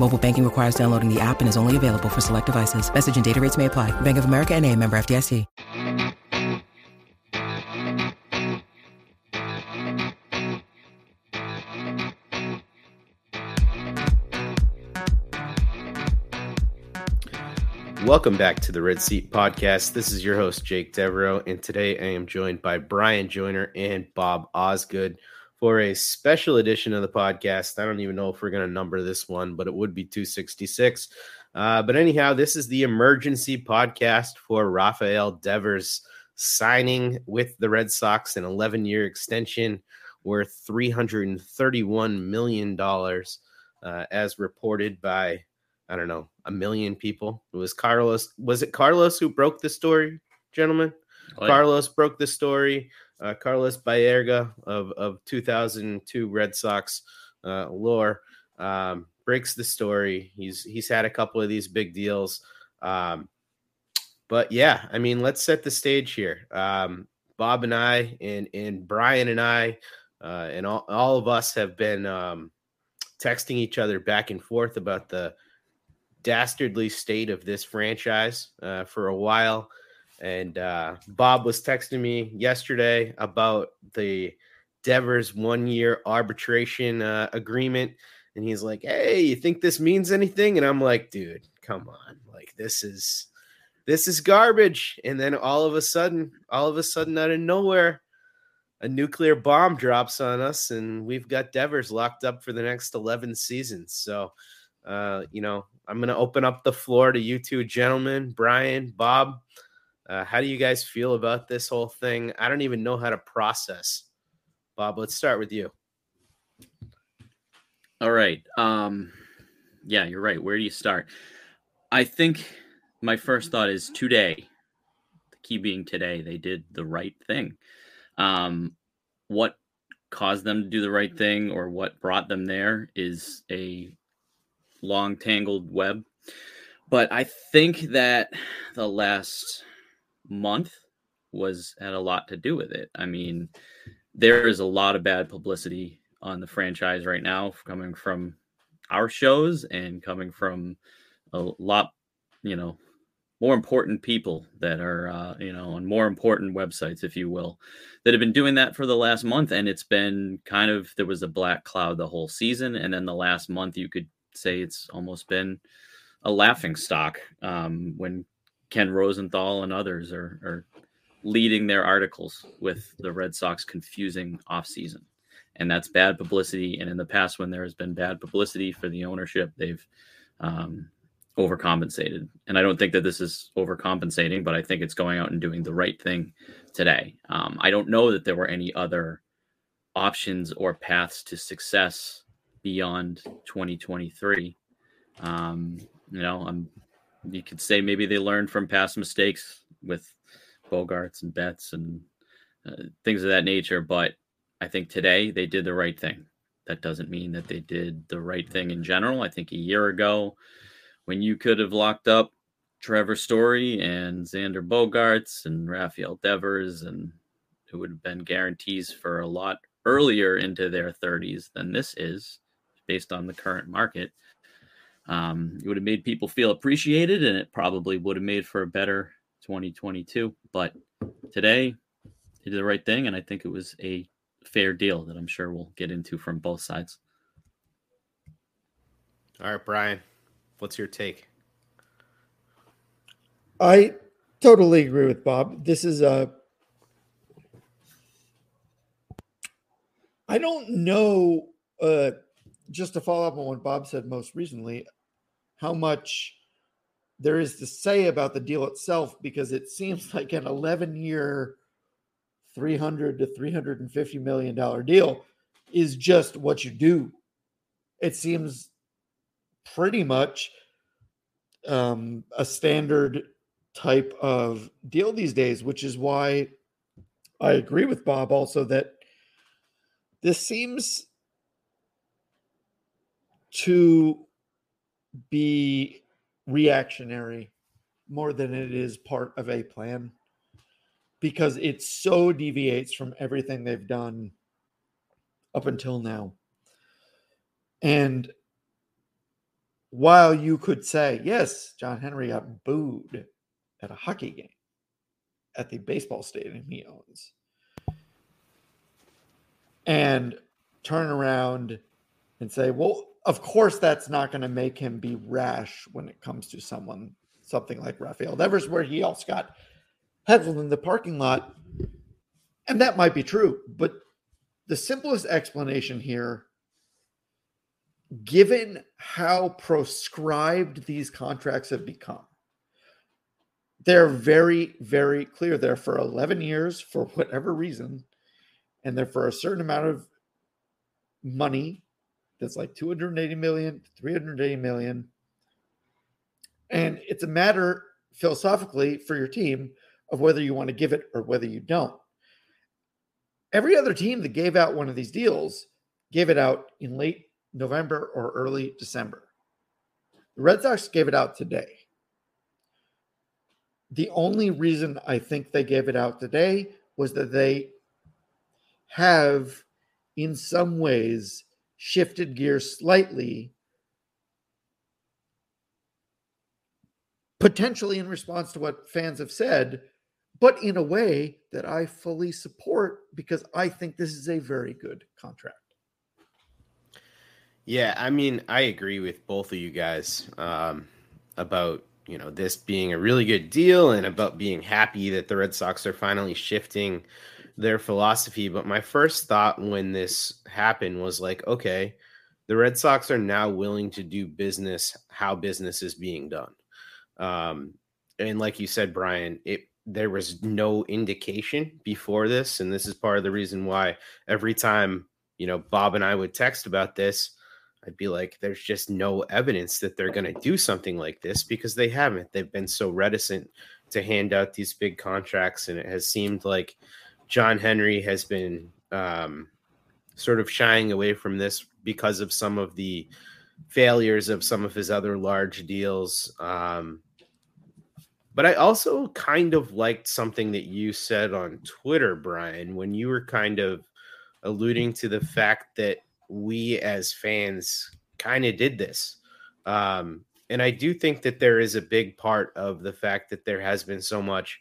Mobile banking requires downloading the app and is only available for select devices. Message and data rates may apply. Bank of America and a member FDIC. Welcome back to the Red Seat Podcast. This is your host, Jake Devereaux, and today I am joined by Brian Joyner and Bob Osgood for a special edition of the podcast. I don't even know if we're going to number this one, but it would be 266. Uh, but anyhow, this is the emergency podcast for Rafael Devers signing with the Red Sox an 11 year extension worth $331 million, uh, as reported by, I don't know, a million people. It was Carlos. Was it Carlos who broke the story, gentlemen? Oh, yeah. Carlos broke the story. Uh, Carlos Baerga of, of 2002 Red Sox uh, lore um, breaks the story. He's he's had a couple of these big deals, um, but yeah, I mean, let's set the stage here. Um, Bob and I, and and Brian and I, uh, and all, all of us have been um, texting each other back and forth about the dastardly state of this franchise uh, for a while. And uh, Bob was texting me yesterday about the Devers one year arbitration uh, agreement. And he's like, Hey, you think this means anything? And I'm like, Dude, come on. Like, this is. This is garbage. And then all of a sudden, all of a sudden, out of nowhere, a nuclear bomb drops on us, and we've got Devers locked up for the next 11 seasons. So, uh, you know, I'm going to open up the floor to you two gentlemen, Brian, Bob. Uh, how do you guys feel about this whole thing? I don't even know how to process. Bob, let's start with you. All right. Um, yeah, you're right. Where do you start? I think my first thought is today. The key being today, they did the right thing. Um, what caused them to do the right thing or what brought them there is a long tangled web. But I think that the last month was had a lot to do with it. I mean, there is a lot of bad publicity on the franchise right now coming from our shows and coming from a lot, you know, more important people that are, uh, you know, on more important websites, if you will, that have been doing that for the last month. And it's been kind of, there was a black cloud the whole season. And then the last month, you could say it's almost been a laughing stock um, when Ken Rosenthal and others are, are leading their articles with the Red Sox confusing offseason. And that's bad publicity. And in the past, when there has been bad publicity for the ownership, they've um, overcompensated. And I don't think that this is overcompensating, but I think it's going out and doing the right thing today. Um, I don't know that there were any other options or paths to success beyond 2023. Um, you know, I'm you could say maybe they learned from past mistakes with Bogaerts and Betts and uh, things of that nature, but I think today they did the right thing. That doesn't mean that they did the right thing in general. I think a year ago, when you could have locked up Trevor Story and Xander Bogaerts and Rafael Devers, and it would have been guarantees for a lot earlier into their 30s than this is, based on the current market. Um, it would have made people feel appreciated, and it probably would have made for a better 2022. But today, he did the right thing, and I think it was a fair deal that I'm sure we'll get into from both sides. All right, Brian, what's your take? I totally agree with Bob. This is a. I don't know. Uh, just to follow up on what Bob said most recently, how much there is to say about the deal itself because it seems like an 11 year 300 to 350 million dollar deal is just what you do. It seems pretty much um, a standard type of deal these days which is why i agree with bob also that this seems to be reactionary more than it is part of a plan because it so deviates from everything they've done up until now. And while you could say, yes, John Henry got booed at a hockey game at the baseball stadium he owns, and turn around and say, well, of course, that's not going to make him be rash when it comes to someone, something like Rafael Devers, where he also got heckled in the parking lot. And that might be true, but the simplest explanation here, given how proscribed these contracts have become, they're very, very clear. They're for 11 years for whatever reason, and they're for a certain amount of money that's like 280 million, 380 million. And it's a matter philosophically for your team of whether you want to give it or whether you don't. Every other team that gave out one of these deals gave it out in late November or early December. The Red Sox gave it out today. The only reason I think they gave it out today was that they have, in some ways, shifted gears slightly, potentially in response to what fans have said but in a way that I fully support because I think this is a very good contract. Yeah, I mean, I agree with both of you guys um, about you know this being a really good deal and about being happy that the Red Sox are finally shifting their philosophy. But my first thought when this happened was like, okay, the Red Sox are now willing to do business how business is being done. Um, and like you said, Brian, it there was no indication before this and this is part of the reason why every time you know bob and i would text about this i'd be like there's just no evidence that they're going to do something like this because they haven't they've been so reticent to hand out these big contracts and it has seemed like john henry has been um, sort of shying away from this because of some of the failures of some of his other large deals um, but I also kind of liked something that you said on Twitter, Brian, when you were kind of alluding to the fact that we as fans kind of did this. Um, and I do think that there is a big part of the fact that there has been so much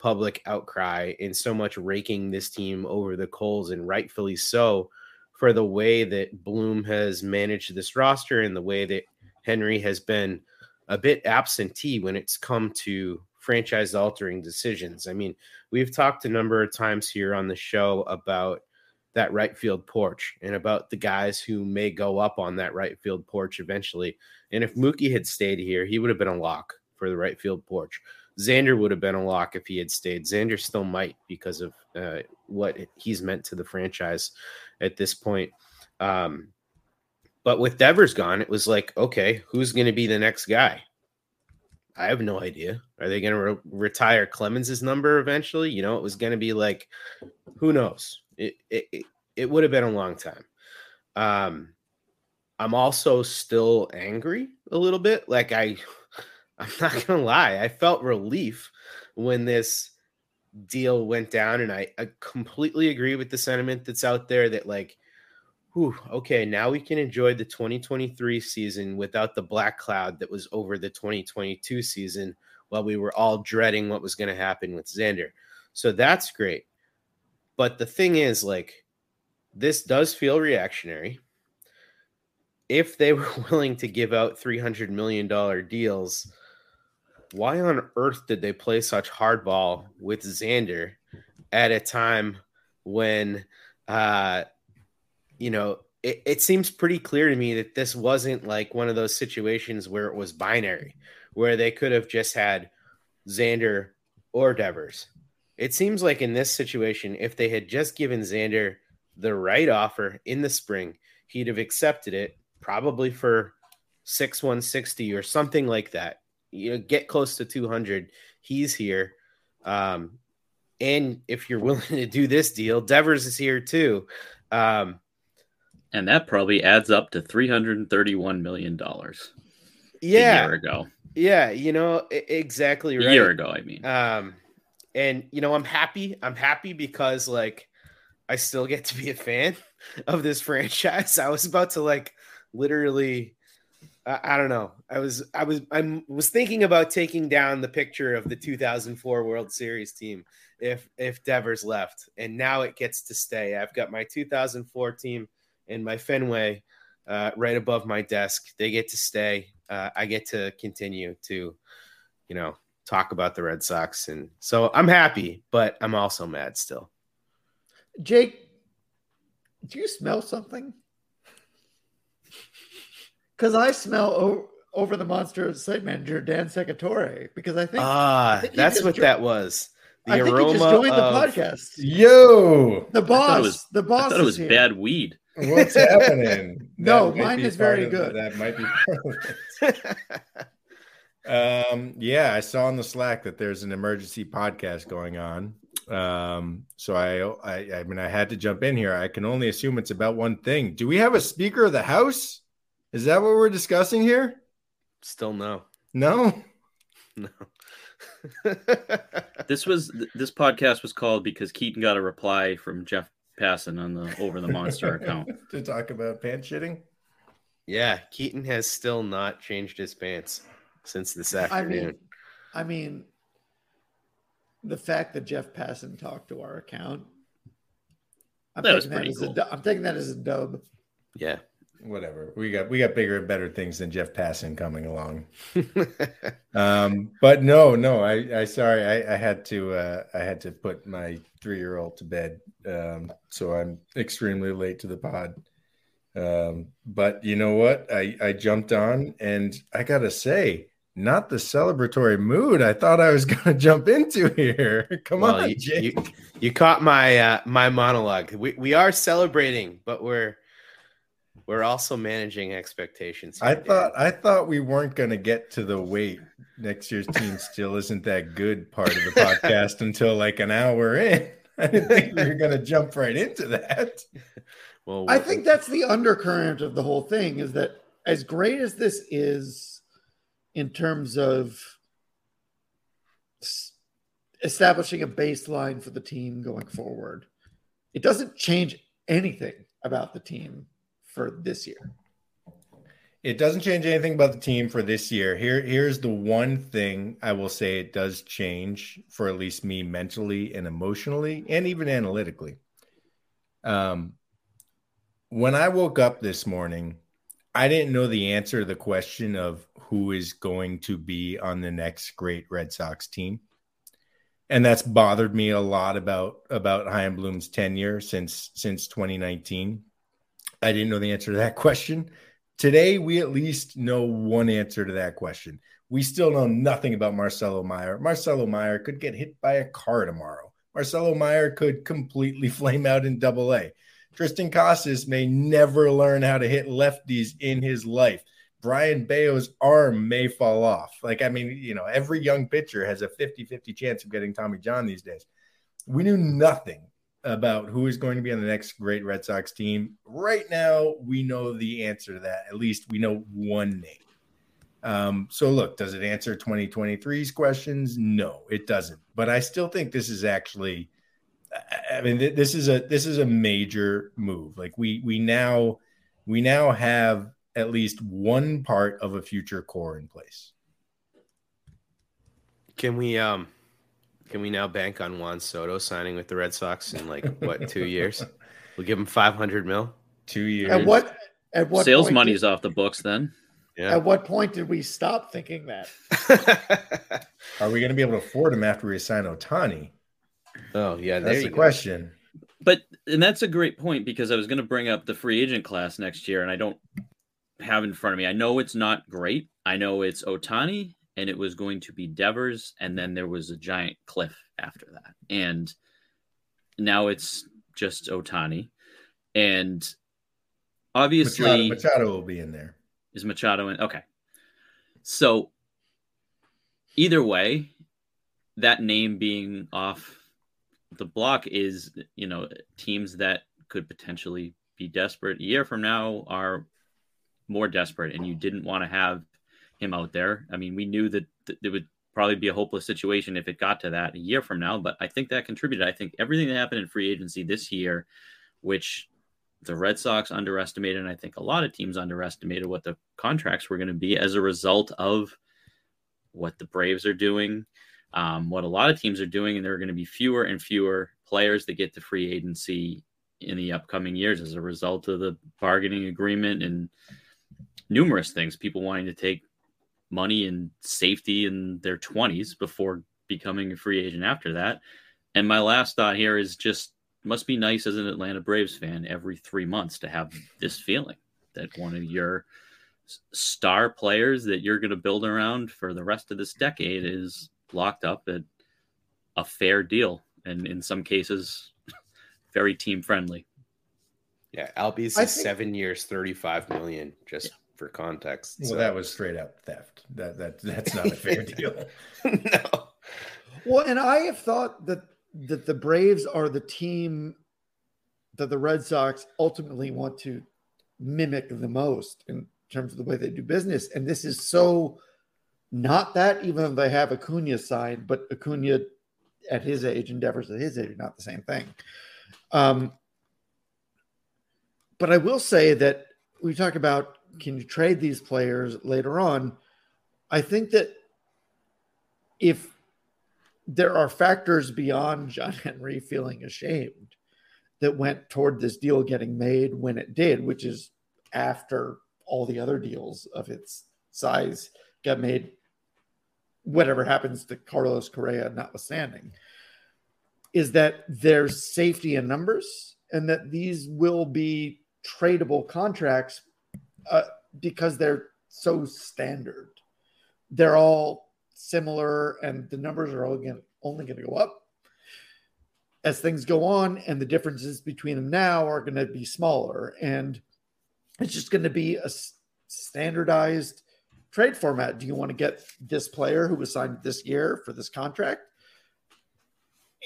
public outcry and so much raking this team over the coals, and rightfully so, for the way that Bloom has managed this roster and the way that Henry has been a bit absentee when it's come to franchise altering decisions. I mean, we've talked a number of times here on the show about that right field porch and about the guys who may go up on that right field porch eventually. And if Mookie had stayed here, he would have been a lock for the right field porch. Xander would have been a lock if he had stayed. Xander still might because of uh, what he's meant to the franchise at this point. Um, but with Devers gone, it was like, okay, who's going to be the next guy? I have no idea. Are they going to re- retire Clemens's number eventually? You know, it was going to be like, who knows? It it it, would have been a long time. Um, I'm also still angry a little bit. Like I, I'm not gonna lie, I felt relief when this deal went down, and I, I completely agree with the sentiment that's out there that like whew, okay, now we can enjoy the 2023 season without the black cloud that was over the 2022 season while we were all dreading what was to happen with Xander. So that's great. But the thing is, like, this does feel reactionary. If they were willing to give out $300 million deals, why on earth did they play such hardball with Xander at a time when uh, you know, it, it seems pretty clear to me that this wasn't like one of those situations where it was binary, where they could have just had Xander or Devers. It seems like in this situation, if they had just given Xander the right offer in the spring, he'd have accepted it probably for six one sixty or something like that. You know, get close to 200. He's here. Um, and if you're willing to do this deal, Devers is here too. Um, and that probably adds up to three hundred and thirty-one million dollars. Yeah, a year ago. Yeah, you know exactly right. A year ago, I mean. Um, and you know I'm happy. I'm happy because like I still get to be a fan of this franchise. I was about to like literally. I, don't know. I was I was I was thinking about taking down the picture of the 2004 World Series team if if Devers left, and now it gets to stay. I've got my 2004 team in my Fenway uh, right above my desk. They get to stay. Uh, I get to continue to, you know, talk about the Red Sox. And so I'm happy, but I'm also mad still. Jake, do you smell something? Because I smell o- over the monster site manager Dan Secatore. Because I think ah, I think that's what jo- that was. The I aroma think he just joined of... the podcast. Yo, the boss. Was, the boss. I thought it was bad weed. What's happening? no, mine is very good. That might be. um, yeah, I saw on the Slack that there's an emergency podcast going on. Um, so I, I, I mean, I had to jump in here. I can only assume it's about one thing. Do we have a Speaker of the House? Is that what we're discussing here? Still no. No. No. this was this podcast was called because Keaton got a reply from Jeff Passan on the over the monster account to talk about pants shitting. Yeah, Keaton has still not changed his pants since this afternoon. I mean, I mean the fact that Jeff Passan talked to our account. I'm that was pretty that cool. A, I'm taking that as a dub. Yeah whatever. We got we got bigger and better things than Jeff Passan coming along. um, but no, no, I I sorry, I, I had to uh, I had to put my three year old to bed. Um, so I'm extremely late to the pod. Um, but you know what? I I jumped on and I gotta say, not the celebratory mood I thought I was gonna jump into here. Come well, on, you, you, you, caught my uh, my monologue. We we are celebrating, but we're we're also managing expectations. Here, I thought Dan. I thought we weren't going to get to the wait next year's team still isn't that good part of the podcast until like an hour in. I didn't think we were going to jump right into that. Well, I think that's the undercurrent of the whole thing is that as great as this is in terms of establishing a baseline for the team going forward, it doesn't change anything about the team for this year. It doesn't change anything about the team for this year. Here, here's the one thing I will say it does change for at least me mentally and emotionally, and even analytically. Um, when I woke up this morning, I didn't know the answer to the question of who is going to be on the next great Red Sox team. And that's bothered me a lot about about Bloom's tenure since since 2019 I didn't know the answer to that question. Today, we at least know one answer to that question. We still know nothing about Marcelo Meyer. Marcelo Meyer could get hit by a car tomorrow. Marcelo Meyer could completely flame out in double A. Triston Casas may never learn how to hit lefties in his life. Brayan Bello's arm may fall off. Like, I mean, you know, every young pitcher has a 50 50 chance of getting Tommy John these days. We knew nothing about who is going to be on the next great Red Sox team. Right now, we know the answer to that. At least we know one name. Um, so look, does it answer 2023's questions? No, it doesn't. But I still think this is actually I mean this is a this is a major move. Like we we now we now have at least one part of a future core in place. Can we um can we now bank on Juan Soto signing with the Red Sox in like what two years? We'll give him five hundred mil. Two years. At what at what sales money's off the books then? Yeah. At what point did we stop thinking that? Are we going to be able to afford him after we sign Ohtani? Oh yeah, that's the go. question. But and that's a great point because I was going to bring up the free agent class next year, and I don't have in front of me. I know it's not great. I know it's Ohtani, and it was going to be Devers, and then there was a giant cliff after that, and now it's just Ohtani. and obviously Machado, Machado will be in there. Is Machado in? Okay. So either way, that name being off the block is, you know, teams that could potentially be desperate a year from now are more desperate, and you didn't want to have him out there. I mean, we knew that it would probably be a hopeless situation if it got to that a year from now, but I think that contributed. I think everything that happened in free agency this year, which the Red Sox underestimated, and I think a lot of teams underestimated what the contracts were going to be as a result of what the Braves are doing, um, what a lot of teams are doing, and there are going to be fewer and fewer players that get to free agency in the upcoming years as a result of the bargaining agreement and numerous things. People wanting to take money and safety in their 20s before becoming a free agent after that. And my last thought here is just must be nice as an Atlanta Braves fan every three months to have this feeling that one of your star players that you're going to build around for the rest of this decade is locked up at a fair deal and in some cases very team friendly. Yeah, Albies is think... seven years, thirty-five million. Just yeah. For context. Well, so. that was straight up theft. That that that's not a fair deal. no. Well, and I have thought that that the Braves are the team that the Red Sox ultimately want to mimic the most in terms of the way they do business. And this is so not that, even though they have Acuna signed, but Acuna at his age, and Devers at his age, not the same thing. Um, but I will say that we talk about can you trade these players later on? I think that if there are factors beyond John Henry feeling ashamed that went toward this deal getting made when it did, which is after all the other deals of its size got made, whatever happens to Carlos Correa notwithstanding, is that there's safety in numbers and that these will be tradable contracts uh, because they're so standard. They're all similar, and the numbers are all again only going to go up as things go on, and the differences between them now are going to be smaller, and it's just going to be a standardized trade format. Do you want to get this player who was signed this year for this contract?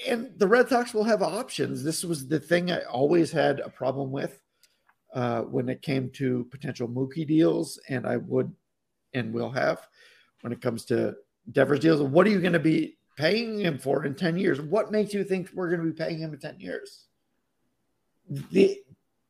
And the Red Sox will have options. This was the thing I always had a problem with uh, when it came to potential Mookie deals, and I would and will have when it comes to Devers deals. What are you going to be paying him for in 10 years? What makes you think we're going to be paying him in 10 years? The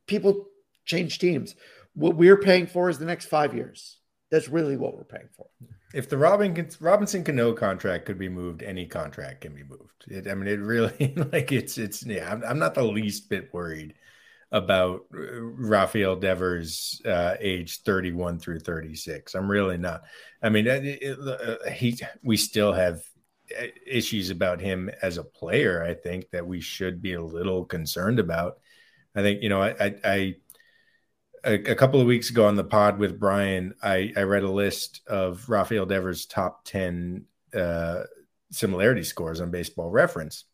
people change teams. What we're paying for is the next five years. That's really what we're paying for. If the Robin Robinson Cano contract could be moved, any contract can be moved. It, I mean, it really like it's it's yeah. I'm, I'm not the least bit worried about Rafael Devers, uh, age 31 through 36. I'm really not. I mean, it, it, uh, he we still have uh, issues about him as a player. I think that we should be a little concerned about. I think you know, I, I, I a, a, couple of weeks ago on the pod with Brian, I, I read a list of Rafael Devers' top 10 uh, similarity scores on Baseball Reference.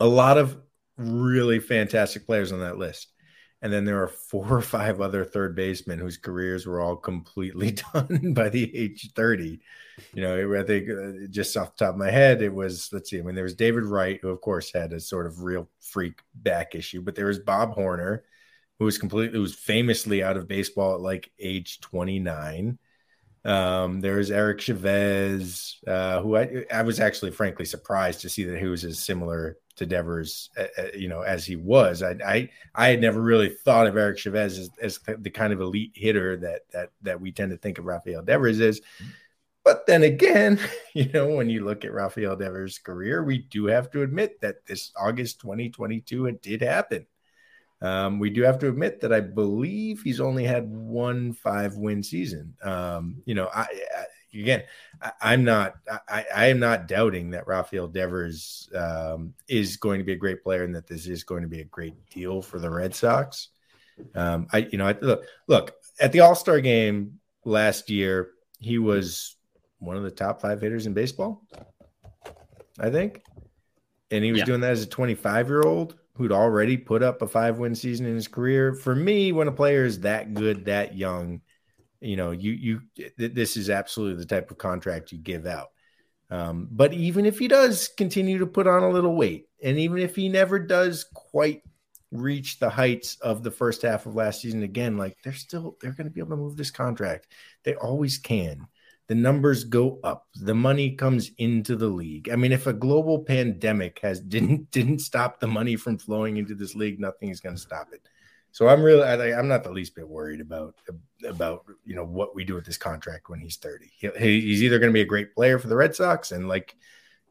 A lot of really fantastic players on that list. And then there are four or five other third basemen whose careers were all completely done by the age 30. You know, I think uh, just off the top of my head, it was, let's see, I mean, there was David Wright, who of course had a sort of real freak back issue, but there was Bob Horner, who was completely, who was famously out of baseball at like age 29. Um, there was Eric Chavez, uh, who I, I was actually frankly surprised to see that he was as similar to Devers, uh, uh, you know, as he was. I, I, I had never really thought of Eric Chavez as, as, the kind of elite hitter that that that we tend to think of Rafael Devers as. But then again, you know, when you look at Rafael Devers' career, we do have to admit that this August 2022 it did happen. Um, we do have to admit that I believe he's only had one five win season. Um, you know, I, I again, I, am not, I, I, am not doubting that Rafael Devers um, is going to be a great player and that this is going to be a great deal for the Red Sox. Um, I, you know, I, look, look at the All Star game last year, he was one of the top five hitters in baseball, I think, and he was yeah. doing that as a 25 year old who'd already put up a five win season in his career. For me, when a player is that good, that young, you know, you you this is absolutely the type of contract you give out. Um, but even if he does continue to put on a little weight, and even if he never does quite reach the heights of the first half of last season again, like they're still they're going to be able to move this contract. They always can the numbers go up the money comes into the league. I mean if a global pandemic has didn't didn't stop the money from flowing into this league nothing is going to stop it. So i'm really I, am not the least bit worried about about you know what we do with this contract when he's 30 he, he's either going to be a great player for the red sox and like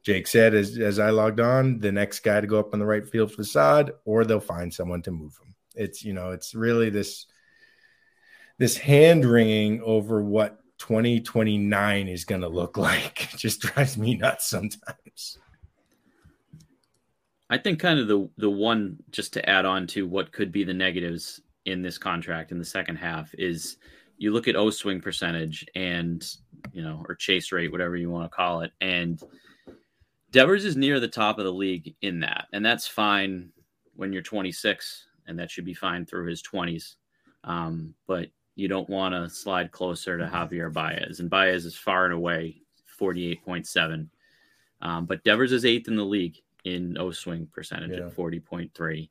jake said as, as i logged on the next guy to go up on the right field facade or they'll find someone to move him. It's you know it's really this this hand wringing over what 2029 is going to look like. It just drives me nuts sometimes. I think kind of the the one just to add on to what could be the negatives in this contract in the second half is you look at O swing percentage and you know or chase rate whatever you want to call it and Devers is near the top of the league in that and that's fine when you're 26 and that should be fine through his 20s um, but you don't want to slide closer to Javier Baez. And Baez is far and away 48.7. Um, but Devers is eighth in the league in O swing percentage yeah. at 40.3.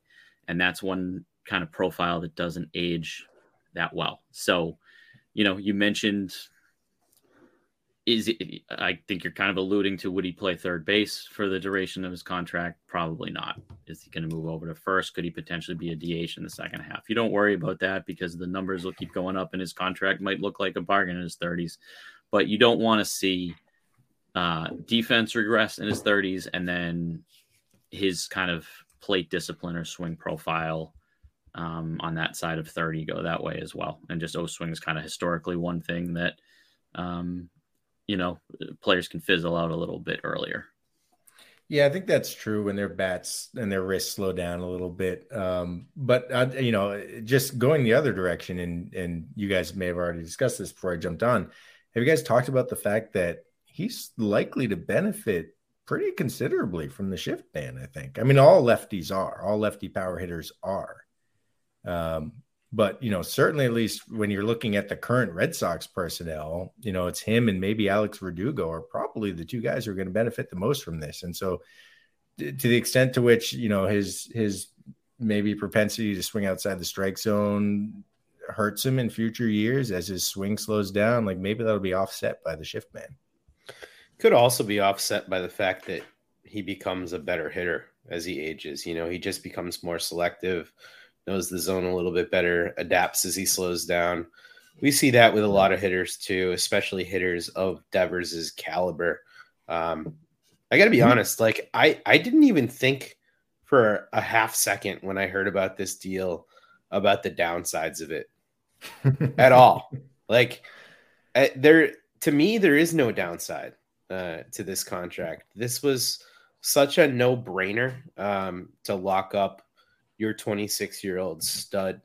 And that's one kind of profile that doesn't age that well. So, you know, you mentioned is it, I think you're kind of alluding to would he play third base for the duration of his contract? Probably not. Is he going to move over to first? Could he potentially be a DH in the second half? You don't worry about that because the numbers will keep going up and his contract might look like a bargain in his 30s. But you don't want to see uh, defense regress in his 30s and then his kind of plate discipline or swing profile um, on that side of 30 go that way as well. And just O swing is kind of historically one thing that um, you know, players can fizzle out a little bit earlier. Yeah, I think that's true when their bats and their wrists slow down a little bit. Um, but you know, just going the other direction, and and you guys may have already discussed this before I jumped on. Have you guys talked about the fact that he's likely to benefit pretty considerably from the shift ban? I think. I mean, all lefties are, all lefty power hitters are. Um, but you know, certainly at least when you're looking at the current Red Sox personnel, you know, it's him and maybe Alex Verdugo are probably the two guys who are going to benefit the most from this. And so, to the extent to which you know his his maybe propensity to swing outside the strike zone hurts him in future years as his swing slows down, like maybe that'll be offset by the shift ban. Could also be offset by the fact that he becomes a better hitter as he ages. You know, he just becomes more selective knows the zone a little bit better, adapts as he slows down. We see that with a lot of hitters too, especially hitters of Devers's caliber. Um, I got to be mm-hmm. honest, like I I didn't even think for a half second when I heard about this deal about the downsides of it at all. Like uh, there to me there is no downside uh, to this contract. This was such a no-brainer um, to lock up your 26 year old stud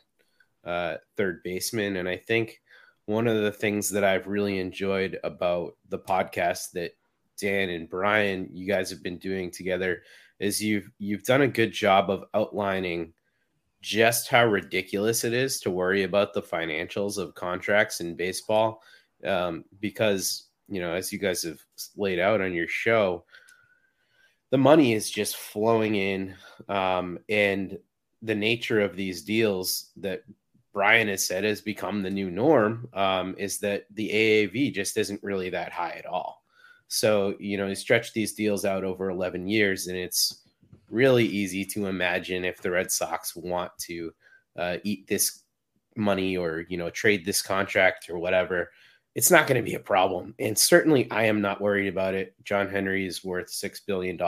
uh, third baseman. And I think one of the things that I've really enjoyed about the podcast that Dan and Brian, you guys have been doing together is you've you've done a good job of outlining just how ridiculous it is to worry about the financials of contracts in baseball. Um, because, you know, as you guys have laid out on your show, the money is just flowing in. Um, and the nature of these deals that Brian has said has become the new norm um, is that the AAV just isn't really that high at all. So, you know, you stretch these deals out over 11 years, and it's really easy to imagine if the Red Sox want to uh, eat this money or, you know, trade this contract or whatever, it's not going to be a problem. And certainly I am not worried about it. John Henry is worth $6 billion.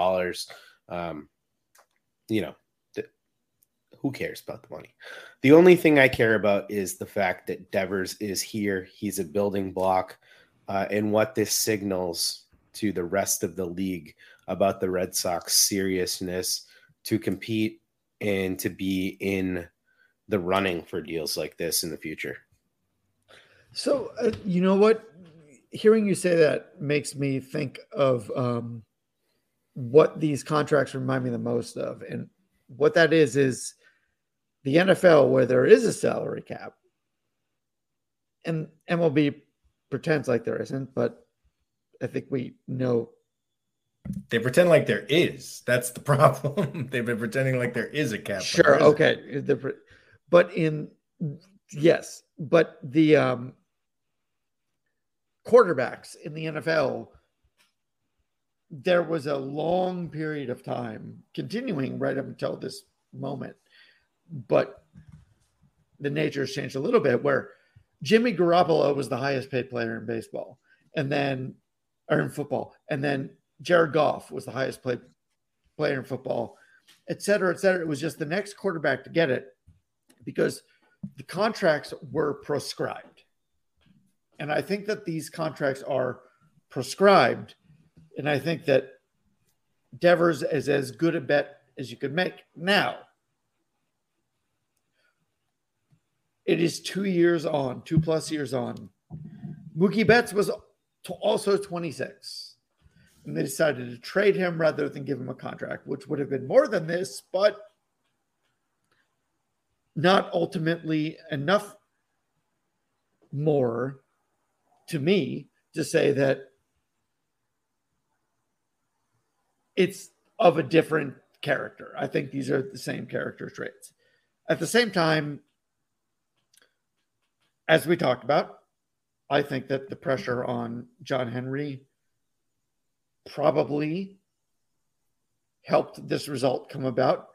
Um, you know, who cares about the money? The only thing I care about is the fact that Devers is here. He's a building block, uh, and what this signals to the rest of the league about the Red Sox seriousness to compete and to be in the running for deals like this in the future. So, uh, you know what? Hearing you say that makes me think of um, what these contracts remind me the most of. And what that is, is the NFL, where there is a salary cap, and MLB pretends like there isn't, but I think we know. They pretend like there is. That's the problem. They've been pretending like there is a cap. Sure. Okay. But in yes, but the um, quarterbacks in the NFL, there was a long period of time continuing right up until this moment but the nature has changed a little bit where Jimmy Garoppolo was the highest paid player in baseball and then or in football. And then Jared Goff was the highest paid player in football, et cetera, et cetera. It was just the next quarterback to get it because the contracts were proscribed. And I think that these contracts are prescribed. And I think that Devers is as good a bet as you could make. Now, It is two years on, two plus years on. Mookie Betts was also 26. And they decided to trade him rather than give him a contract, which would have been more than this, but not ultimately enough more to me to say that it's of a different character. I think these are the same character traits. At the same time, as we talked about, I think that the pressure on John Henry probably helped this result come about.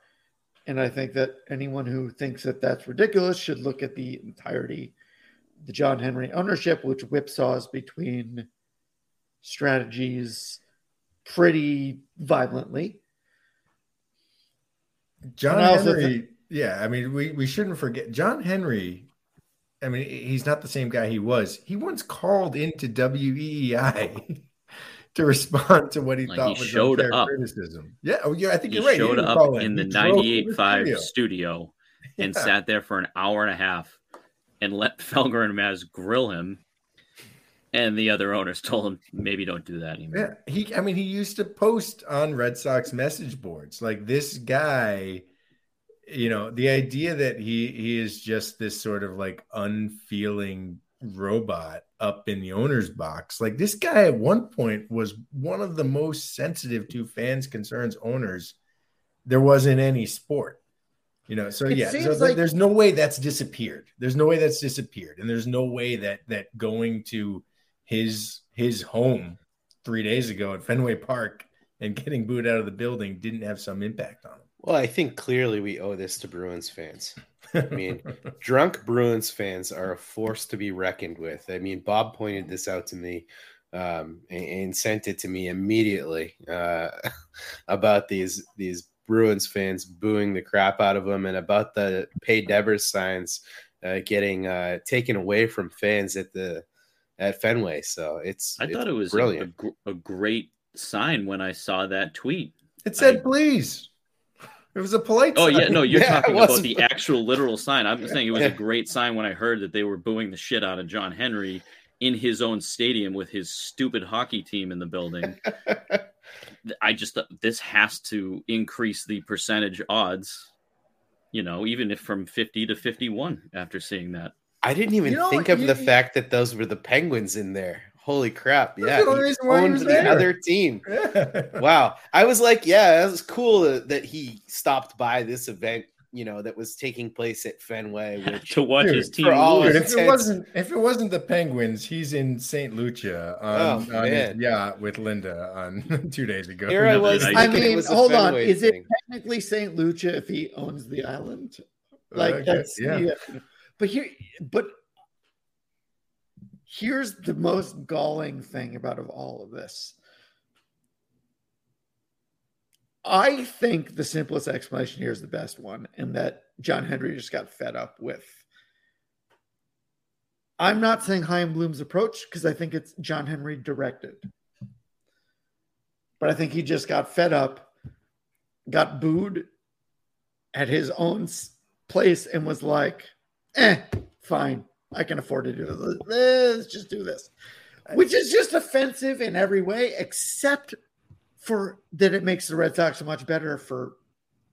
And I think that anyone who thinks that that's ridiculous should look at the entirety, the John Henry ownership, which whipsaws between strategies pretty violently. John Henry, th- yeah, I mean, we, we shouldn't forget John Henry I mean, he's not the same guy he was. He once called into WEEI oh. to respond to what he like thought he was showed up. criticism. Yeah, oh, yeah, I think he you're right. Showed he up in the 98.5 studio, studio and sat there for an hour and a half and let Felger and Maz grill him. And the other owners told him maybe don't do that anymore. Yeah, he. I mean, he used to post on Red Sox message boards like this guy you know the idea that he he is just this sort of like unfeeling robot up in the owner's box like this guy at one point was one of the most sensitive to fans concerns owners there wasn't any sport you know? So it yeah so like- there's no way that's disappeared. There's no way that's disappeared and there's no way that that going to his his home three days ago at fenway park and getting booed out of the building didn't have some impact on him well, I think clearly we owe this to Bruins fans. I mean, drunk Bruins fans are a force to be reckoned with. I mean, Bob pointed this out to me um, and, and, sent it to me immediately uh, about these these Bruins fans booing the crap out of them and about the pay Devers signs uh, getting uh, taken away from fans at the at Fenway. So it's I it's thought it was brilliant. A, a, great sign when I saw that tweet. It said, I, "Please." It was a polite. Oh sign. yeah, no, you're yeah, talking about the actual literal sign. I'm saying it was a great sign when I heard that they were booing the shit out of John Henry in his own stadium with his stupid hockey team in the building. I just this has to increase the percentage odds You know, even if from 50 to 51 after seeing that. I didn't even You know, think of you- the fact that those were the Penguins in there. Holy crap! That's Yeah, the only he reason why he owned was the there. other team. Wow, I was like, yeah, that was cool that- that he stopped by this event. You know, that was taking place at Fenway, which to watch Dude, his team for all Dude, lose. if it wasn't if it wasn't the Penguins, he's in St. Lucia on, Oh, on his man. yacht with Linda on two days ago. here I No, was. I it mean, was hold on. Fenway Is it technically St. Lucia if he owns the island? Like I guess, that's yeah. yeah. But here, but here's the most galling thing about of all of this. I think the simplest explanation here is the best one, and that John Henry just got fed up with. I'm not saying Chaim Bloom's approach because I think it's John Henry directed. But I think he just got fed up, got booed at his own place, and was like, eh, fine. I can afford to do this. Let's just do this. Which is just offensive in every way, except for that it makes the Red Sox much better for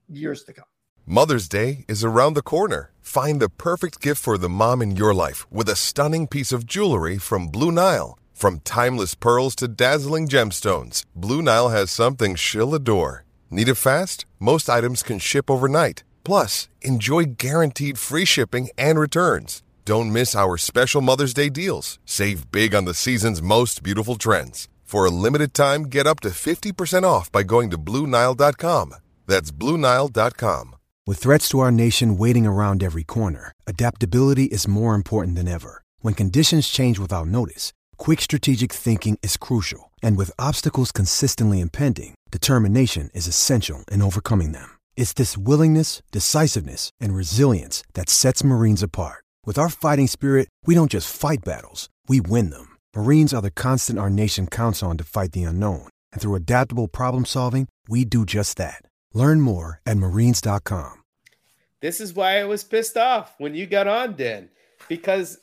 years to come. Mother's Day is around the corner. Find the perfect gift for the mom in your life with a stunning piece of jewelry from Blue Nile. From timeless pearls to dazzling gemstones, Blue Nile has something she'll adore. Need it fast? Most items can ship overnight. Plus, enjoy guaranteed free shipping and returns. Don't miss our special Mother's Day deals. Save big on the season's most beautiful trends. For a limited time, get up to 50% off by going to BlueNile.com. That's BlueNile.com. With threats to our nation waiting around every corner, adaptability is more important than ever. When conditions change without notice, quick strategic thinking is crucial. And with obstacles consistently impending, determination is essential in overcoming them. It's this willingness, decisiveness, and resilience that sets Marines apart. With our fighting spirit, we don't just fight battles, we win them. Marines are the constant our nation counts on to fight the unknown. And through adaptable problem solving, we do just that. Learn more at marines.com. This is why I was pissed off when you got on, Dan, because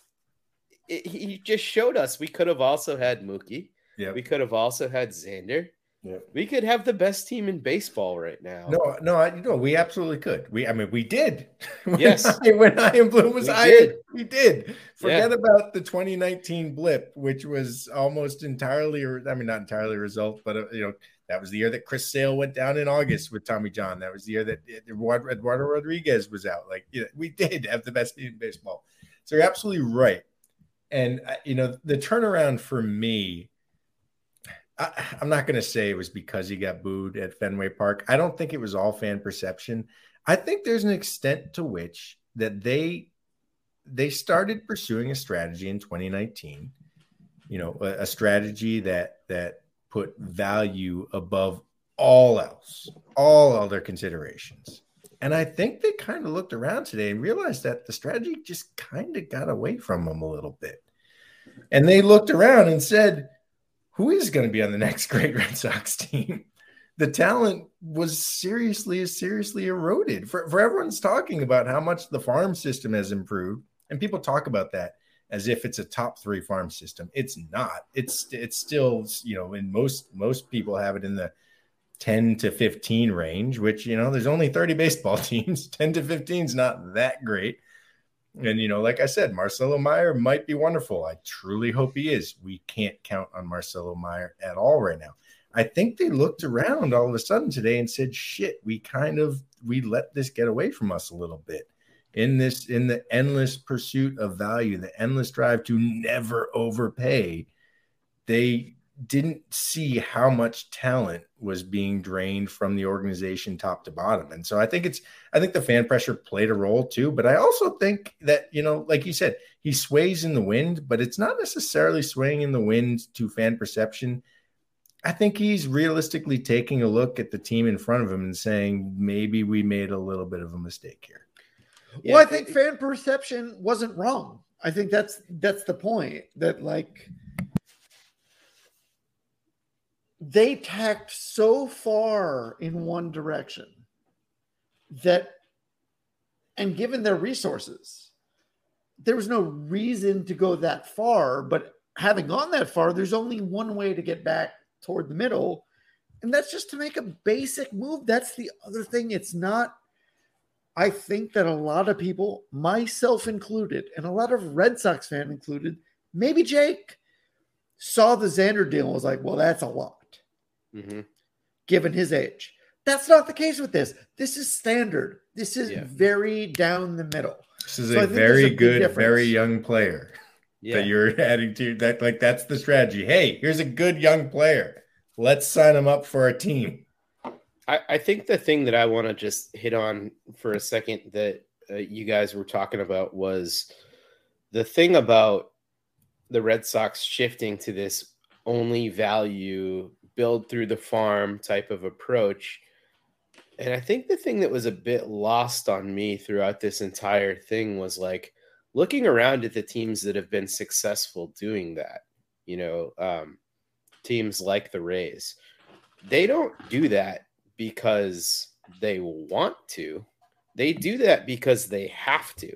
it, he just showed us we could have also had Mookie. Yeah. We could have also had Xander. Yeah. We could have the best team in baseball right now. No, no, I, no, we absolutely could. We, I mean, we did. When Yes. I, when I am Bloom was We I, did. we did. Forget Yeah. about the 2019 blip, which was almost entirely, or I mean, not entirely a result, but uh, you know, that was the year that Chris Sale went down in August with Tommy John. That was the year that Eduardo, Eduardo Rodriguez was out. Like, you know, we did have the best team in baseball. So you're absolutely right. And uh, you know, the turnaround for me I, I'm not going to say it was because he got booed at Fenway Park. I don't think it was all fan perception. I think there's an extent to which that they they started pursuing a strategy in 2019. You know, a, a strategy that that put value above all else, all other considerations. And I think they kind of looked around today and realized that the strategy just kind of got away from them a little bit. And they looked around and said, who is going to be on the next great Red Sox team? The talent was seriously, seriously eroded. For, for everyone's talking about how much the farm system has improved, and people talk about that as if it's a top three farm system. It's not. It's it's still you know, in most most people have it in the 10 to 15 range, which you know, there's only 30 baseball teams. 10 to 15 is not that great. And you know, like I said, Marcelo Mayer might be wonderful. I truly hope he is. We can't count on Marcelo Mayer at all right now. I think they looked around all of a sudden today and said, "Shit, we kind of we let this get away from us a little bit." In this in the endless pursuit of value, the endless drive to never overpay, they didn't see how much talent was being drained from the organization top to bottom. And so I think it's I think the fan pressure played a role too, but I also think that, you know, like you said, he sways in the wind, but it's not necessarily swaying in the wind to fan perception. I think he's realistically taking a look at the team in front of him and saying maybe we made a little bit of a mistake here. Yeah, well, I think fan perception wasn't wrong. I think that's that's the point that like they tacked so far in one direction that and given their resources there was no reason to go that far. But having gone that far there's only one way to get back toward the middle and that's just to make a basic move. That's the other thing. It's not I think that a lot of people, myself included, and a lot of Red Sox fan included, maybe Jake, saw the Xander deal and was like, well, that's a lot, Mhm. given his age. That's not the case with this. This is standard. This is Yeah. very down the middle. This is So I a think there's very a good, difference. very young player Yeah. that you're adding to that. Like that's the strategy. Hey, here's a good young player. Let's sign him up for a team. I, I think the thing that I want to just hit on for a second that uh, you guys were talking about was the thing about the Red Sox shifting to this only value build through the farm type of approach. And I think the thing that was a bit lost on me throughout this entire thing was like looking around at the teams that have been successful doing that, you know, um, teams like the Rays. They don't do that because they want to. They do that because they have to,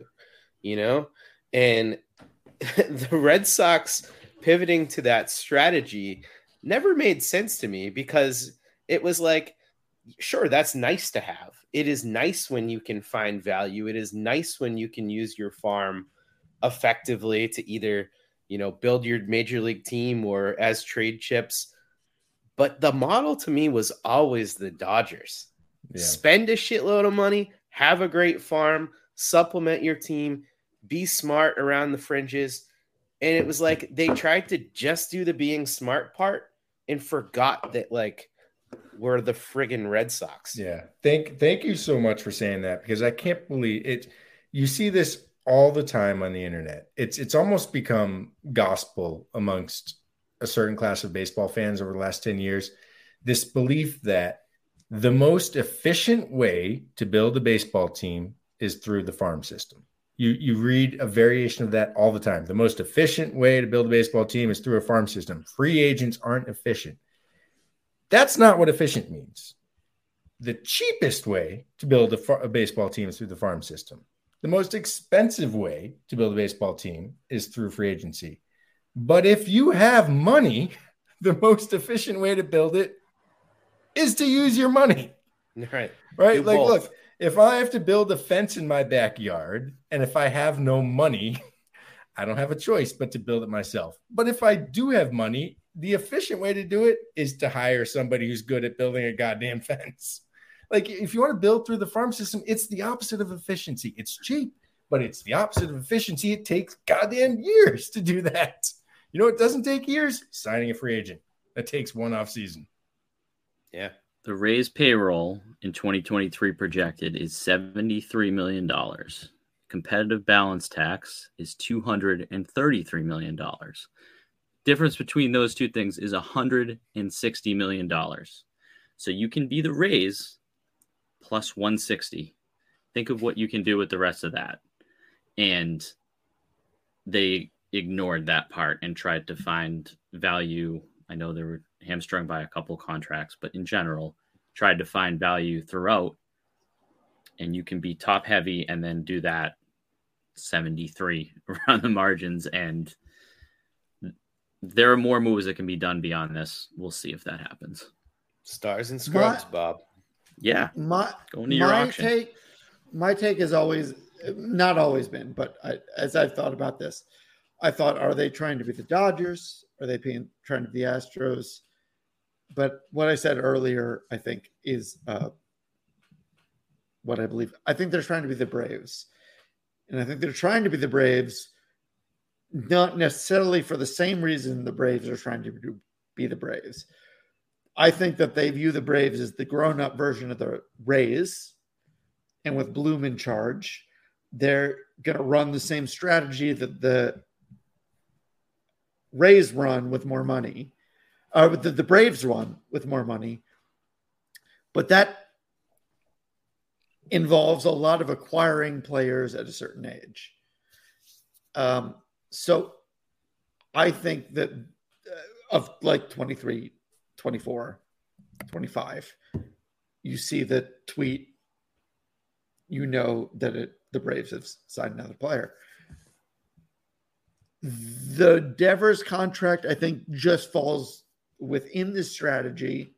you know? And the Red Sox pivoting to that strategy never made sense to me because it was like, sure, that's nice to have. It is nice when you can find value. It is nice when you can use your farm effectively to either, you know, build your major league team or as trade chips. But the model to me was always the Dodgers. Yeah. Spend a shitload of money, have a great farm, supplement your team, be smart around the fringes. And it was like they tried to just do the being smart part and forgot that like we're the friggin' Red Sox. Yeah. Thank thank you so much for saying that because I can't believe it. You see this all the time on the internet. It's it's almost become gospel amongst a certain class of baseball fans over the last 10 years. This belief that the most efficient way to build a baseball team is through the farm system. You you read a variation of that all the time. The most efficient way to build a baseball team is through a farm system. Free agents aren't efficient. That's not what efficient means. The cheapest way to build a, far- a baseball team is through the farm system. The most expensive way to build a baseball team is through free agency. But if you have money, the most efficient way to build it is to use your money, Right. right? Do like, both. look, if I have to build a fence in my backyard and if I have no money, I don't have a choice but to build it myself. But if I do have money, the efficient way to do it is to hire somebody who's good at building a goddamn fence. Like if you want to build through the farm system, it's the opposite of efficiency. It's cheap, but it's the opposite of efficiency. It takes goddamn years to do that. You know, it doesn't take years signing a free agent. That takes one off season. Yeah. The Rays payroll in 2023 projected is $73 million. Competitive balance tax is $233 million. Difference between those two things is $160 million. So you can be the Rays plus 160. Think of what you can do with the rest of that. And they ignored that part and tried to find value. I know they were hamstrung by a couple contracts, but in general, tried to find value throughout. And you can be top heavy and then do that 73 around the margins. And there are more moves that can be done beyond this. We'll see if that happens. Stars and scrubs, My- Bob. Yeah. My Going to your my auction. take, my take has always not always been, but I, as I've thought about this, I thought, are they trying to be the Dodgers? Are they being, trying to be the Astros? But what I said earlier, I think, is uh, what I believe. I think they're trying to be the Braves, and I think they're trying to be the Braves, not necessarily for the same reason the Braves are trying to be the Braves. I think that they view the Braves as the grown-up version of the Rays, and with Bloom in charge, they're going to run the same strategy that the Rays run with more money, or uh, the, the Braves run with more money. But that involves a lot of acquiring players at a certain age. Um, so I think that uh, of like 23, 24, 25, you see the tweet, you know that it, the Braves have signed another player. The Devers contract, I think, just falls within this strategy,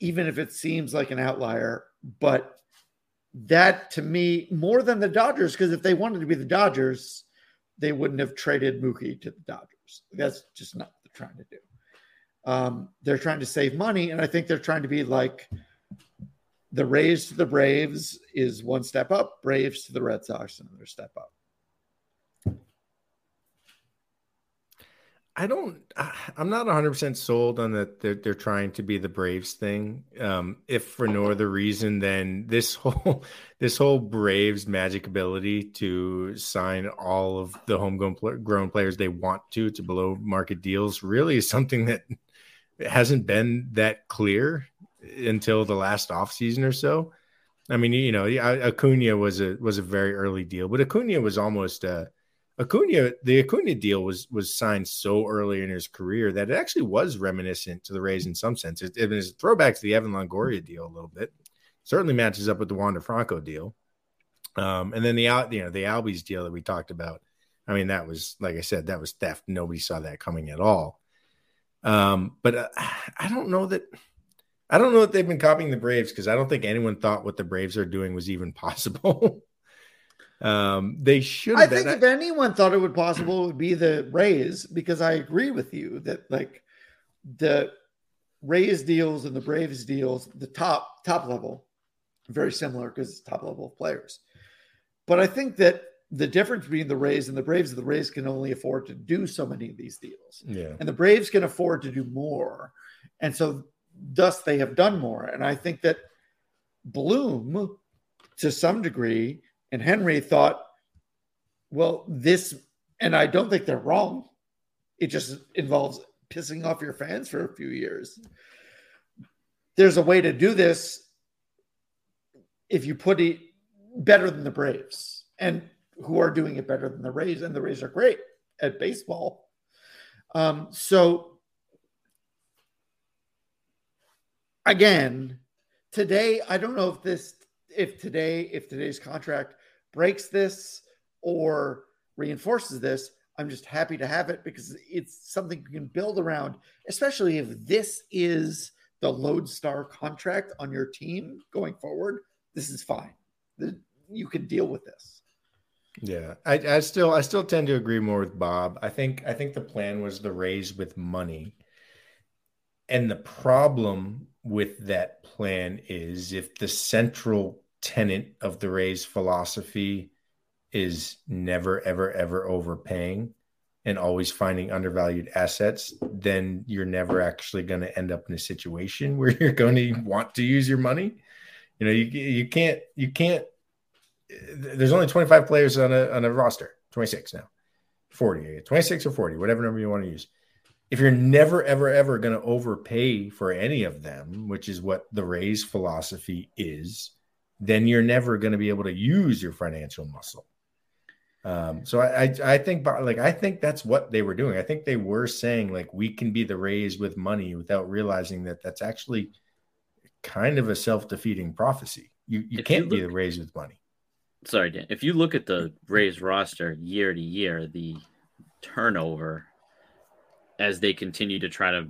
even if it seems like an outlier. But that to me more than the Dodgers because if they wanted to be the Dodgers, they wouldn't have traded Mookie to the Dodgers. That's just not what they're trying to do. Um, they're trying to save money, and I think they're trying to be like the Rays to the Braves is one step up, Braves to the Red Sox another step up. I don't. I'm not 100 percent sold on that. They're, they're trying to be the Braves thing. Um, if for no other reason than this whole this whole Braves magic ability to sign all of the homegrown grown players they want to to below market deals really is something that hasn't been that clear until the last offseason or so. I mean, you know, Acuna was a was a very early deal, but Acuna was almost a Acuna, the Acuna deal was was signed so early in his career that it actually was reminiscent to the Rays in some sense. It, it was a throwback to the Evan Longoria deal a little bit. Certainly matches up with the Wander Franco deal. Um, and then the out, you know, the Albies deal that we talked about. I mean, that was like I said, that was theft. Nobody saw that coming at all. Um, but uh, I don't know that. I don't know that they've been copying the Braves because I don't think anyone thought what the Braves are doing was even possible. Um, they should. I think if anyone thought it would possible, it would be the Rays because I agree with you that like the Rays deals and the Braves deals, the top top level, very similar because it's top level players. But I think that the difference between the Rays and the Braves, is the Rays can only afford to do so many of these deals, yeah, and the Braves can afford to do more, and so thus they have done more. And I think that Bloom, to some degree and Henry thought, well, this, and I don't think they're wrong. It just involves pissing off your fans for a few years. There's a way to do this if you put it better than the Braves and who are doing it better than the Rays, and the Rays are great at baseball. Um, so again, today, I don't know if this if today if today's contract breaks this or reinforces this, I'm just happy to have it because it's something you can build around, especially if this is the lodestar contract on your team going forward. This is fine. You can deal with this. Yeah, I, I still I still tend to agree more with Bob. I think I think the plan was the Rays with money. And the problem with that plan is if the central tenet of the Rays philosophy is never, ever, ever overpaying and always finding undervalued assets, then you're never actually going to end up in a situation where you're going to want to use your money. You know, you you can't you can't. There's only 25 players on a on a roster, 26 now, 40, 26 or 40, whatever number you want to use if you're never ever ever going to overpay for any of them which is what the rays philosophy is then you're never going to be able to use your financial muscle. Um, so I, I, I think like i think that's what they were doing. I think they were saying like we can be the rays with money without realizing that that's actually kind of a self-defeating prophecy. You, you can't you look, be the rays with money. Sorry Dan. if you look at the rays roster year to year the turnover as they continue to try to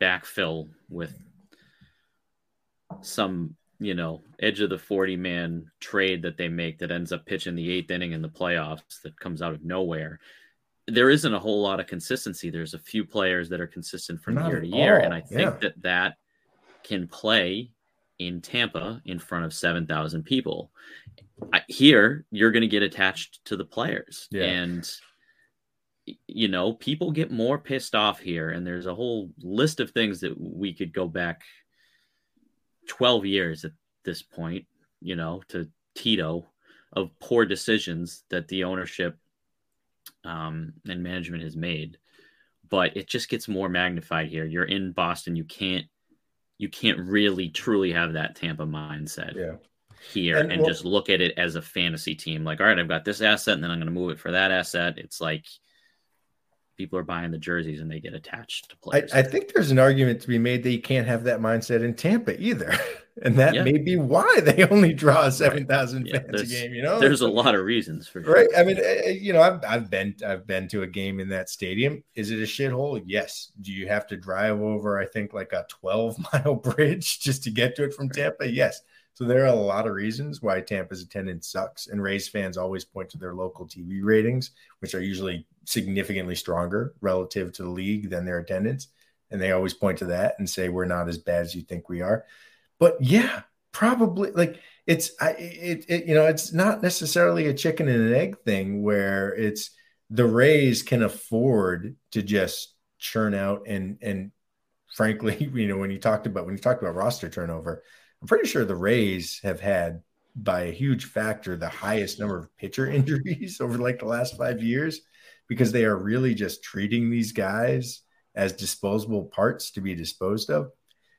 backfill with some you know edge of the 40 man trade that they make that ends up pitching the eighth inning in the playoffs that comes out of nowhere there isn't a whole lot of consistency there's a few players that are consistent from Not year to year all. and i think yeah. that that can play in tampa in front of 7000 people I, here you're going to get attached to the players yeah. and you know, people get more pissed off here, and there's a whole list of things that we could go back 12 years at this point, you know, to Tito of poor decisions that the ownership um, and management has made. But it just gets more magnified here. You're in Boston, you can't you can't really truly have that Tampa mindset. Yeah. Here and, and well, just look at it as a fantasy team. Like, all right, I've got this asset, and then I'm going to move it for that asset. It's like people are buying the jerseys and they get attached to players. I, I, think there's an argument to be made that you can't have that mindset in Tampa either. And that yeah. may be why they only draw 7,000 right. yeah, fans a game, you know? There's a lot of reasons for sure. Right. I mean, eh, eh, you know, I've, I've been I've been to a game in that stadium. Is it a shithole? Yes. Do you have to drive over, I think, like a 12 mile bridge just to get to it from Tampa? Yes. So there are a lot of reasons why Tampa's attendance sucks. And Rays fans always point to their local TV ratings, which are usually significantly stronger relative to the league than their attendance. And they always point to that and say, we're not as bad as you think we are. But yeah, probably like it's, I, it, it, you know, it's not necessarily a chicken and an egg thing where it's the Rays can afford to just churn out and, and frankly, you know, when you talked about, when you talked about roster turnover, I'm pretty sure the Rays have had by a huge factor the highest number of pitcher injuries over like the last five years because they are really just treating these guys as disposable parts to be disposed of.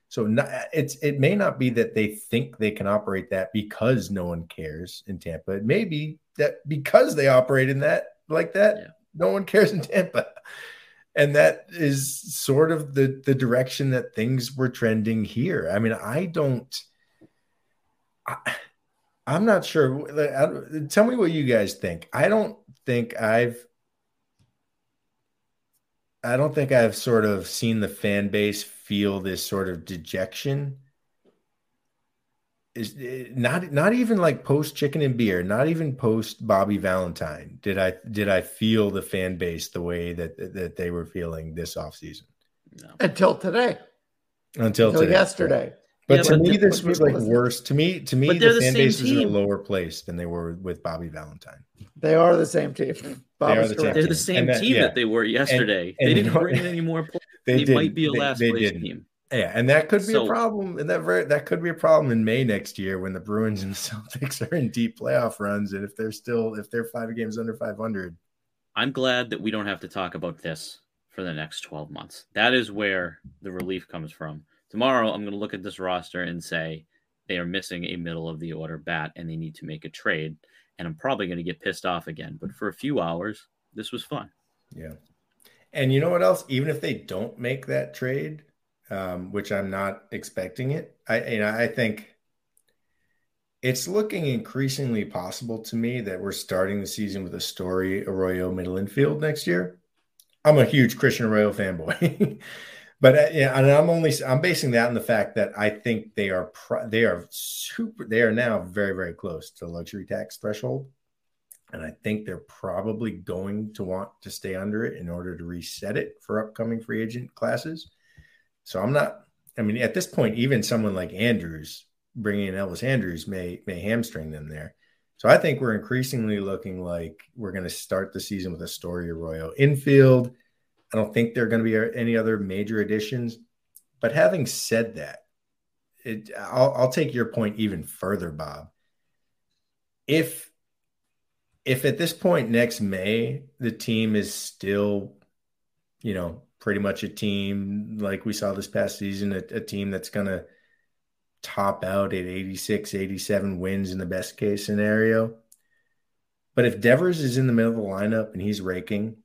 So not, it's it may not be that they think they can operate that because no one cares in Tampa. It may be that because they operate in that like that, yeah. no one cares in Tampa. And that is sort of the the direction that things were trending here. I mean, I don't I, am not sure. Tell me what you guys think. I don't think I've. I don't think I've sort of seen the fan base feel this sort of dejection. Is eh, not not even like post chicken and beer, not even post Bobby Valentine. Did I did I feel the fan base the way that that they were feeling this offseason? No. Until today. Until, Until today. yesterday. But yeah, to but me, this was like worse. To me, to me, the, the fan base team. is in a lower place than they were with Bobby Valentine. They are the same team. Bob they are the same They're the same that, team yeah. that they were yesterday. And, and they didn't bring in any more players. They, they might be a last they, place team. Yeah, and that could be so, a problem. And that very, that could be a problem in May next year when the Bruins and the Celtics are in deep playoff runs, and if they're still if they're five games under five hundred. I'm glad that we don't have to talk about this for the next 12 months. That is where the relief comes from Tomorrow, I'm going to look at this roster and say they are missing a middle of the order bat and they need to make a trade. And I'm probably going to get pissed off again. But for a few hours, this was fun. Yeah. And you know what else? Even if they don't make that trade, um, which I'm not expecting it, I you know I think it's looking increasingly possible to me that we're starting the season with a Story Arroyo middle infield next year. I'm a huge Christian Arroyo fanboy. but uh, yeah, and I'm only I'm basing that on the fact that I think they are they are super they are now very very close to the luxury tax threshold, and I think they're probably going to want to stay under it in order to reset it for upcoming free agent classes. So I'm not. I mean, at this point, even someone like Andrus bringing in Elvis Andrus may may hamstring them there. So I think we're increasingly looking like we're going to start the season with a Story Arroyo infield I don't think there are going to be uh, any other major additions. But having said that, it, I'll, I'll take your point even further, Bob. If if at this point next May the team is still, you know, pretty much a team like we saw this past season, a, a team that's going to top out at 86, 87 wins in the best case scenario. But if Devers is in the middle of the lineup and he's raking,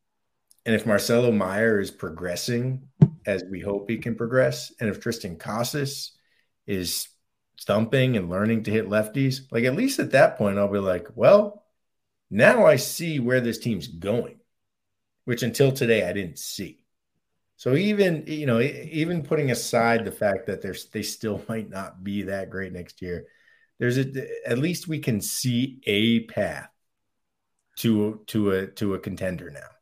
and if Marcelo Mayer is progressing as we hope he can progress, and if Triston Casas is thumping and learning to hit lefties, like at least at that point, I'll be like, well, now I see where this team's going, which until today I didn't see. So even you know, even putting aside the fact that there's they still might not be that great next year, there's a at least we can see a path to to a to a contender now.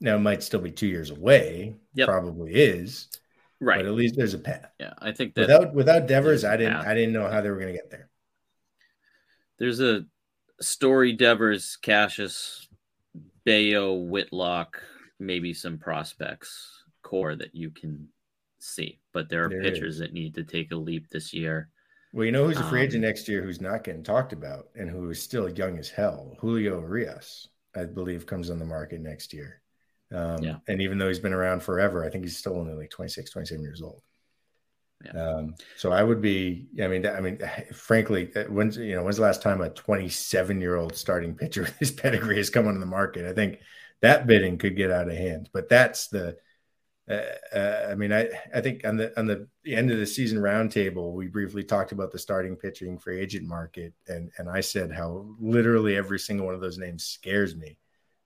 Now it might still be two years away. Yep. Probably is. Right. But at least there's a path. Yeah. I think that without without Devers, I didn't path. I didn't know how they were gonna get there. There's a story Devers, Casas, Bello, Whitlock, maybe some prospects core that you can see. But there are there pitchers that need to take a leap this year. Well, you know who's a free um, agent next year who's not getting talked about and who is still young as hell? Julio Urias, I believe, comes on the market next year. Um, yeah. And even though he's been around forever, I think he's still only like 26, 27 years old. Yeah. Um, so I would be, I mean, I mean, frankly, uh, when's, you know, when's the last time a 27 year old starting pitcher with his pedigree has come onto the market? I think that bidding could get out of hand, but that's the, uh, uh, I mean, I, I think on the on the end of the season roundtable, we briefly talked about the starting pitching free agent market, and and I said how literally every single one of those names scares me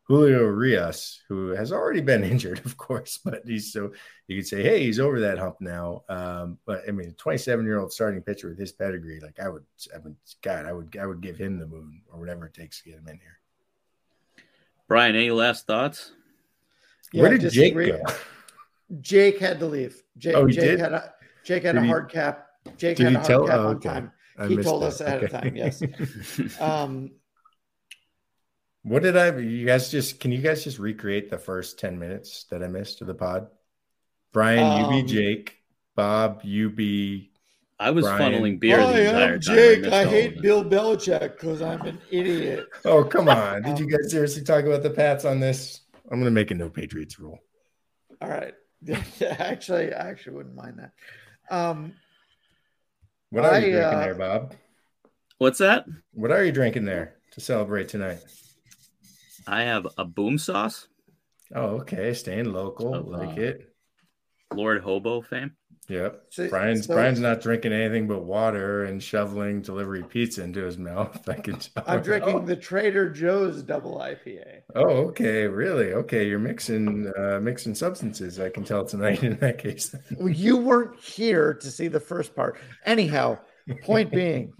Julio Urias, who has already been injured, of course, but he's so you could say, hey, he's over that hump now. Um, but I mean, a 27 year old starting pitcher with his pedigree, like I would, I would, God, I would, I would give him the moon or whatever it takes to get him in here. Brian, any last thoughts? Yeah, Where did Jake go? Jake had to leave. Jake, oh, he Jake did? had a Jake had did a hard cap. Jake did had he a hard tell? cap Oh, on time. I he told that. us ahead Okay. of time. Yes. um, What did I? You guys just can you guys just recreate the first ten minutes that I missed of the pod? Brian, you Um, be Jake. Bob, you be. I was Brian. funneling beer Hi, the entire I'm time. Jake. missed I hate it. Bill Belichick because I'm an idiot. Oh come on! Did you guys seriously talk about the Pats on this? I'm gonna make a no Patriots rule. All right. actually, I actually wouldn't mind that. Um, What are you drinking uh, there, Bob? What's that? What are you drinking there to celebrate tonight? I have a boom sauce, Oh, okay, staying local, Oh, like uh, it. Lord Hobo fame. Yep. So- Brian's so- Brian's not drinking anything but water and shoveling delivery pizza into his mouth. I can tell. I'm drinking the Trader Joe's double IPA. Oh, okay, really? Okay, you're mixing uh mixing substances. I can tell tonight in that case. Well, You weren't here to see the first part. Anyhow, point being,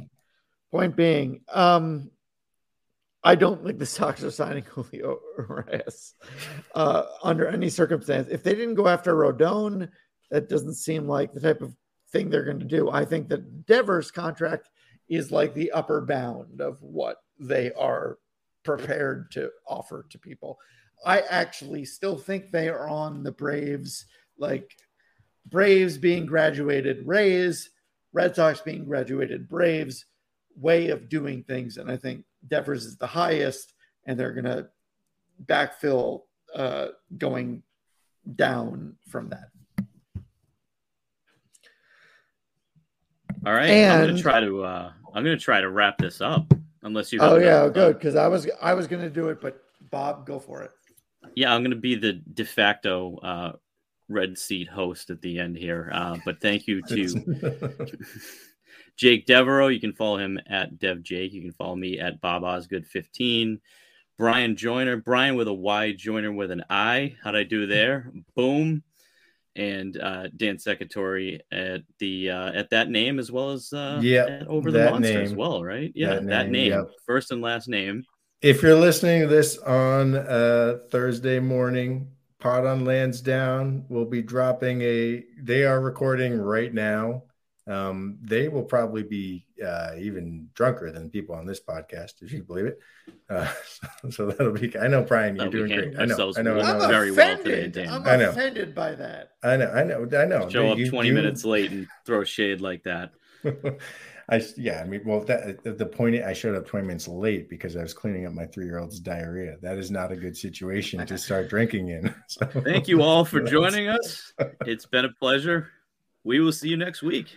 point being, um, I don't think the Sox are signing Julio Urias uh, under any circumstance. If they didn't go after Rodon, that doesn't seem like the type of thing they're going to do. I think that Devers' contract is like the upper bound of what they are prepared to offer to people. I actually still think they are on the Braves, like Braves being graduated Rays, Red Sox being graduated Braves way of doing things. And I think Devers is the highest, and they're going to backfill uh, going down from that. All right, I'm gonna And- try to. uh I'm gonna try to wrap this up. Unless you. Oh yeah, good because I was I was going to do it, but Bob, go for it. Yeah, I'm gonna be the de facto uh, red seat host at the end here. Uh, but thank you to Jake Devereaux. You can follow him at Dev Jake. You can follow me at Bob Osgood 15. Bryan Joiner, Bryan with a Y, Joyner with an I. How'd I do there? Boom. And uh, Dan Secatore at the uh, at that name as well as uh, Yep, at over the monster as well, right? Yeah, That that name, name, yep. first and last name. if you're listening to this on uh Thursday morning, Pot on Lansdowne will be dropping a they are recording right now. Um, they will probably be uh even drunker than people on this podcast, if you believe it. Uh, so, so that'll be I know Brian, you're That doing great. I know, ourselves I know, I well. know, I'm very well today, Dan. I'm I know. offended by that. I know, I know, I know. Show up You- 20 you- minutes late and throw shade like that. I yeah, I mean, well, that the point I showed up 20 minutes late because I was cleaning up my three year old's diarrhea. That is not a good situation to start drinking in. So, Thank you all for joining us. It's been a pleasure. We will see you next week.